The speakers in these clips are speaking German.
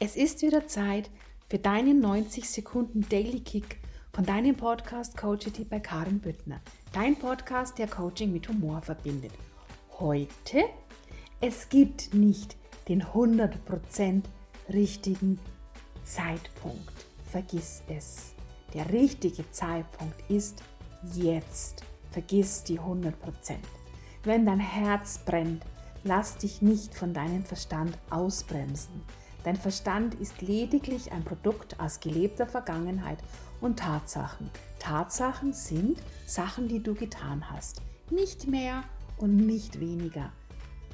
Es ist wieder Zeit für deinen 90 Sekunden Daily Kick von deinem Podcast Coachity bei Karin Büttner. Dein Podcast, der Coaching mit Humor verbindet. Heute, es gibt nicht den 100% richtigen Zeitpunkt. Vergiss es. Der richtige Zeitpunkt ist jetzt. Vergiss die 100%. Wenn dein Herz brennt, lass dich nicht von deinem Verstand ausbremsen. Dein Verstand ist lediglich ein Produkt aus gelebter Vergangenheit und Tatsachen. Tatsachen sind Sachen, die du getan hast. Nicht mehr und nicht weniger.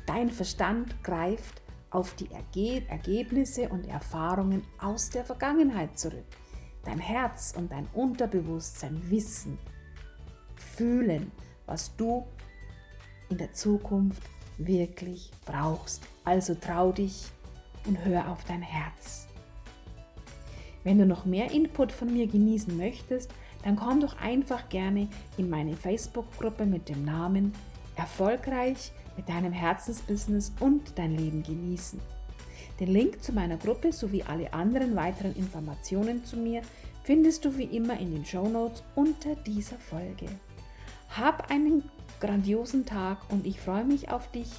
Dein Verstand greift auf die Erge Ergebnisse und Erfahrungen aus der Vergangenheit zurück. Dein Herz und dein Unterbewusstsein wissen, fühlen, was du in der Zukunft wirklich brauchst. Also trau dich und hör auf dein Herz. Wenn du noch mehr Input von mir genießen möchtest, dann komm doch einfach gerne in meine Facebook-Gruppe mit dem Namen Erfolgreich mit deinem Herzensbusiness und dein Leben genießen. Den Link zu meiner Gruppe sowie alle anderen weiteren Informationen zu mir findest du wie immer in den Show Notes unter dieser Folge. Hab einen grandiosen Tag und ich freue mich auf dich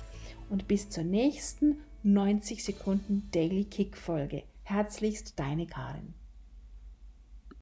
und bis zur nächsten 90 Sekunden Daily Kick Folge. Herzlichst deine Karin.